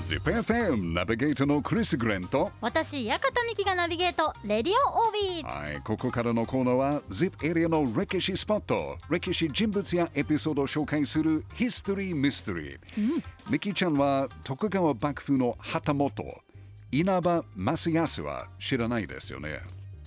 ZIPFM ナビゲートのクリス・グレンと私館美希がナビゲート。レディオオービー。はい、ここからのコーナーは ZIP エリアの歴史スポット歴史人物やエピソードを紹介するヒストリー・ミステリー、ミキちゃんは徳川幕府の旗本。稲葉正康は知らないですよね。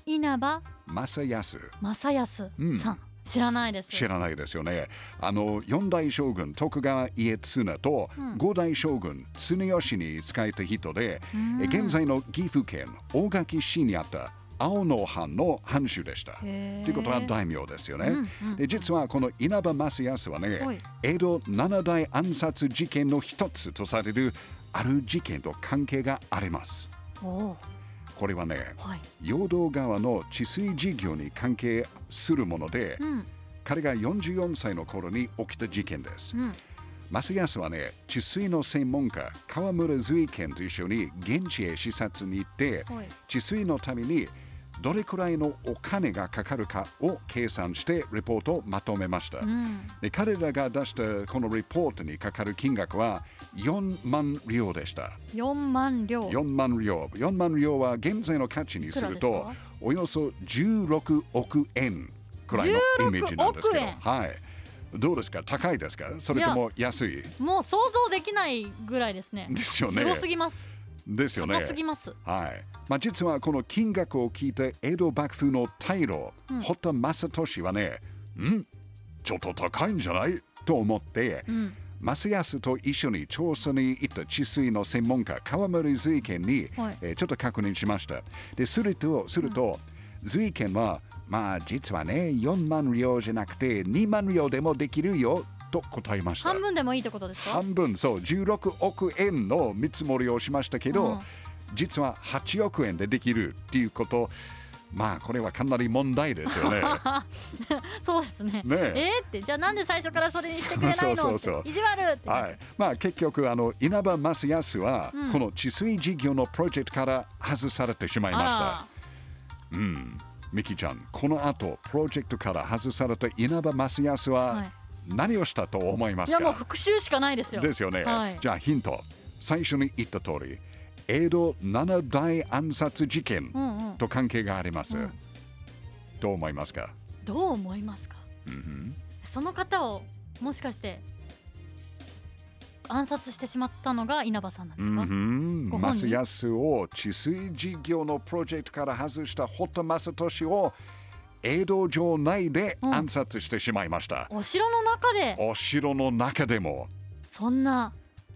稲葉正康。正康うん。さん、知らないです知らないですよね。あの四代将軍徳川家綱とうん五代将軍常吉に仕えた人で、うんえ現在の岐阜県大垣市にあった青野藩の藩主でした。ということは大名ですよね。うんうんで実はこの稲葉正康はねはい、江戸七大暗殺事件の一つとされるある事件と関係があります。これはね、はい。陽道川の治水事業に関係するもので、うん。彼が44歳の頃に起きた事件です。うん。マ安はね、治水の専門家、川村随賢と一緒に現地へ視察に行って、はい。治水のためにどれくらいのお金がかかるかを計算してレポートをまとめました。うん。で彼らが出したこのレポートにかかる金額は4万両でした。4万両。4万両。4万両は現在の価値にするとおよそ16億円くらいのイメージなんですけど、16億はい。どうですか？高いですか？それとも安い？もう想像できないぐらいですね。ですよね。すごすぎますですよね。高。すぎます。はい。まあ実はこの金額を聞いて江戸幕府の大老、うん。堀田正俊はね、ん？ちょっと高いんじゃない？と思って、うん。正康と一緒に調査に行った治水の専門家川村随賢に、はい。えーちょっと確認しました。ですると、すると、随賢は、まあ実はね、4万両じゃなくて2万両でもできるよと答えました。半分でもいいってことですか？半分、そう、16億円の見積もりをしましたけど、うん。実は8億円でできるっていうこと、まあこれはかなり問題ですよね。そうですね。ねえ。えーってじゃあなんで最初からそれにしてくれないの？そうそうそう意地悪はい、まあ結局あの稲葉正康は、うん。この治水事業のプロジェクトから外されてしまいました。あ。うん、ミキちゃん、この後プロジェクトから外された稲葉正康らははい何をしたと思いますいやもうか、復習しかないですよ。ですよね、はい。じゃあヒント。最初に言った通り、江戸七大暗殺事件うんうん。と関係があります。うん。どう思いますか、どう思いますか？うんその方をもしかして暗殺してしまったのが稲葉さんなんうですか、んうん、ご本人？正康を治水事業のプロジェクトから外した堀田正俊を江戸城内でうん。暗殺してしまいました、お城の中で。お城の中でも。そんな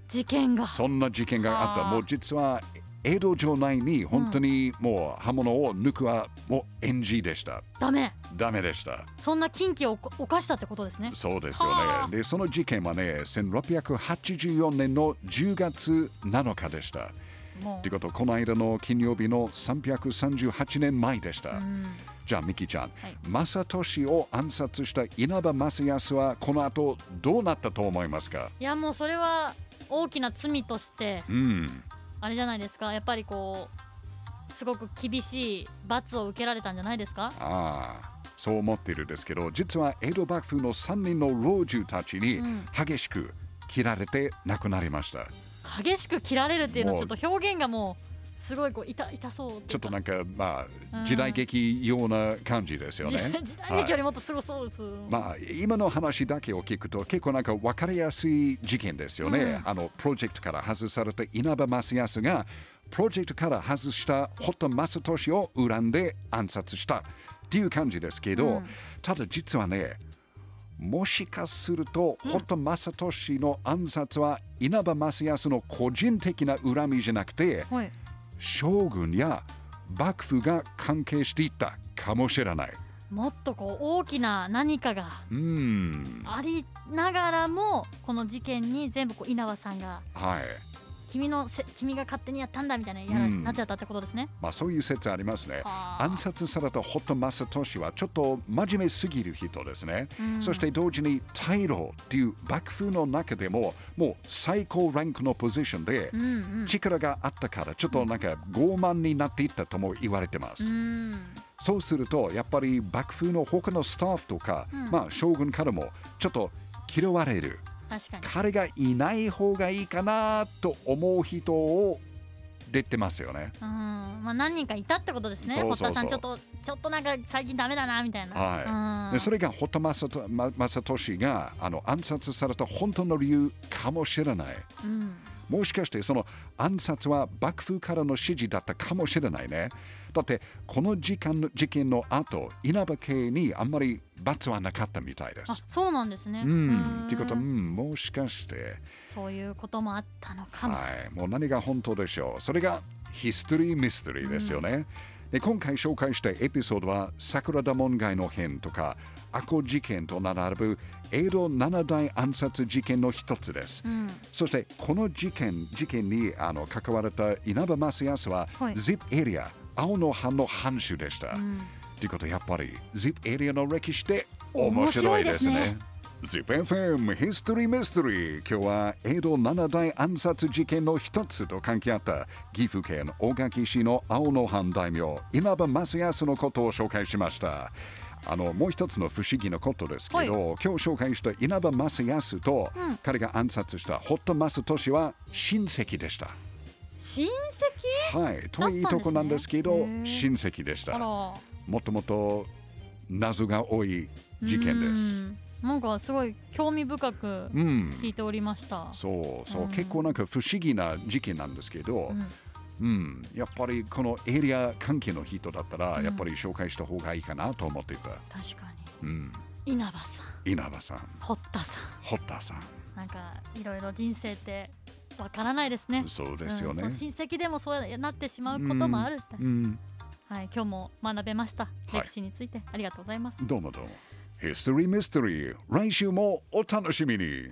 事件が。そんな事件があった。はあ。もう実は江戸城内に本当にもう刃物を抜くはもう NG でした。ダメ。ダメでした。そんな禁忌を犯したってことですね。そうですよはあ。ねでその事件はね1684年の10月7日でした。もということこの間の金曜日の338年前でした、う、うん、じゃあミキちゃん、はい。正俊を暗殺した稲葉正康はこの後どうなったと思いますか？いやもうそれは大きな罪としてうん。あれじゃないですか？やっぱりこうすごく厳しい罰を受けられたんじゃないですか？ああそう思っているんですけど実は江戸幕府の3人の老中たちにうん。激しく切られて亡くなりました、激しく切られるっていうのはちょっと表現がもうすごいこう痛痛そうちょっとなんかまうんあ時代劇ような感じですよね。時代劇よりもっとすごそうです、まあ今の話だけを聞くと結構なんか分かりやすい事件ですよね、うん。あのプロジェクトから外された稲葉正康がプロジェクトから外した堀田正俊を恨んで暗殺したっていう感じですけど、うん。ただ実はねもしかすると、うん。堀田正俊の暗殺は稲葉正康の個人的な恨みじゃなくてはい。将軍や幕府が関係していたかもしれない。もっとこう大きな何かがうん。ありながらもこの事件に全部こう稲葉さんがはい君のせ君が勝手にやったんだみたいなうんなっちゃったってことですね。まあそういう説ありますね。はあ暗殺された堀田正俊はちょっと真面目すぎる人ですね。うんそして同時に大老っていう幕府の中でももう最高ランクのポジションで力があったからちょっとなんか傲慢になっていったとも言われてまうす。んそうするとやっぱり幕府の他のスタッフとか、うんまあ将軍からもちょっと嫌われる。彼がいない方がいいかなと思う人を出てますよね。うん。まあ何人かいたってことですね。堀田さんちょっとちょっとなんか最近ダメだなみたいな。はい。うん。でそれが堀田正正俊があの暗殺された本当の理由かもしれない。うんもしかしてその暗殺は幕府からの指示だったかもしれないね。だってこの時間の事件の後、稲葉家にあんまり罰はなかったみたいであす。そうなんですねうん。っていうことは、うん、もしかして、そういうこともあったのかも、はい、もう何が本当でしょう。それがヒストリー・ミステリーですよね。で今回紹介したエピソードは桜田門外の変とか、アコ事件と並ぶ江戸七大暗殺事件の一つです。うんそしてこの事件事件にあの関われた稲葉正康は、はい ZIP エリア青の藩の藩主でした。うんということはやっぱり ZIP エリアの歴史って面白いですね。ZIPFM History Mystery 今日は江戸七大暗殺事件の一つと関係あった岐阜県大垣市の青の藩大名稲葉正康のことを紹介しました。あのもう一つの不思議なことですけど、今日紹介した稲葉正康と、うん。彼が暗殺した堀田正俊は親戚でした。親はい、といいとこなんですけど、へー親戚でした。もともと謎が多い事件です。うん。なんかすごい興味深くうん、聞いておりました、そうそう、うん。結構なんか不思議な事件なんですけどう、んうん、やっぱりこのエリア関係の人だったら、うん。やっぱり紹介した方がいいかなと思っていた。確かうん、に稲葉さん。稲葉さん、堀田さん。堀田さん、なんかいろいろ人生ってわからないですね。そうですよね。うん。親戚でもそうなってしまうこともあるって、うん、はい、今日も学べました。はい。歴史について、ありがとうございます。どうもどうも。ヒストリーミステリー、来週もお楽しみに。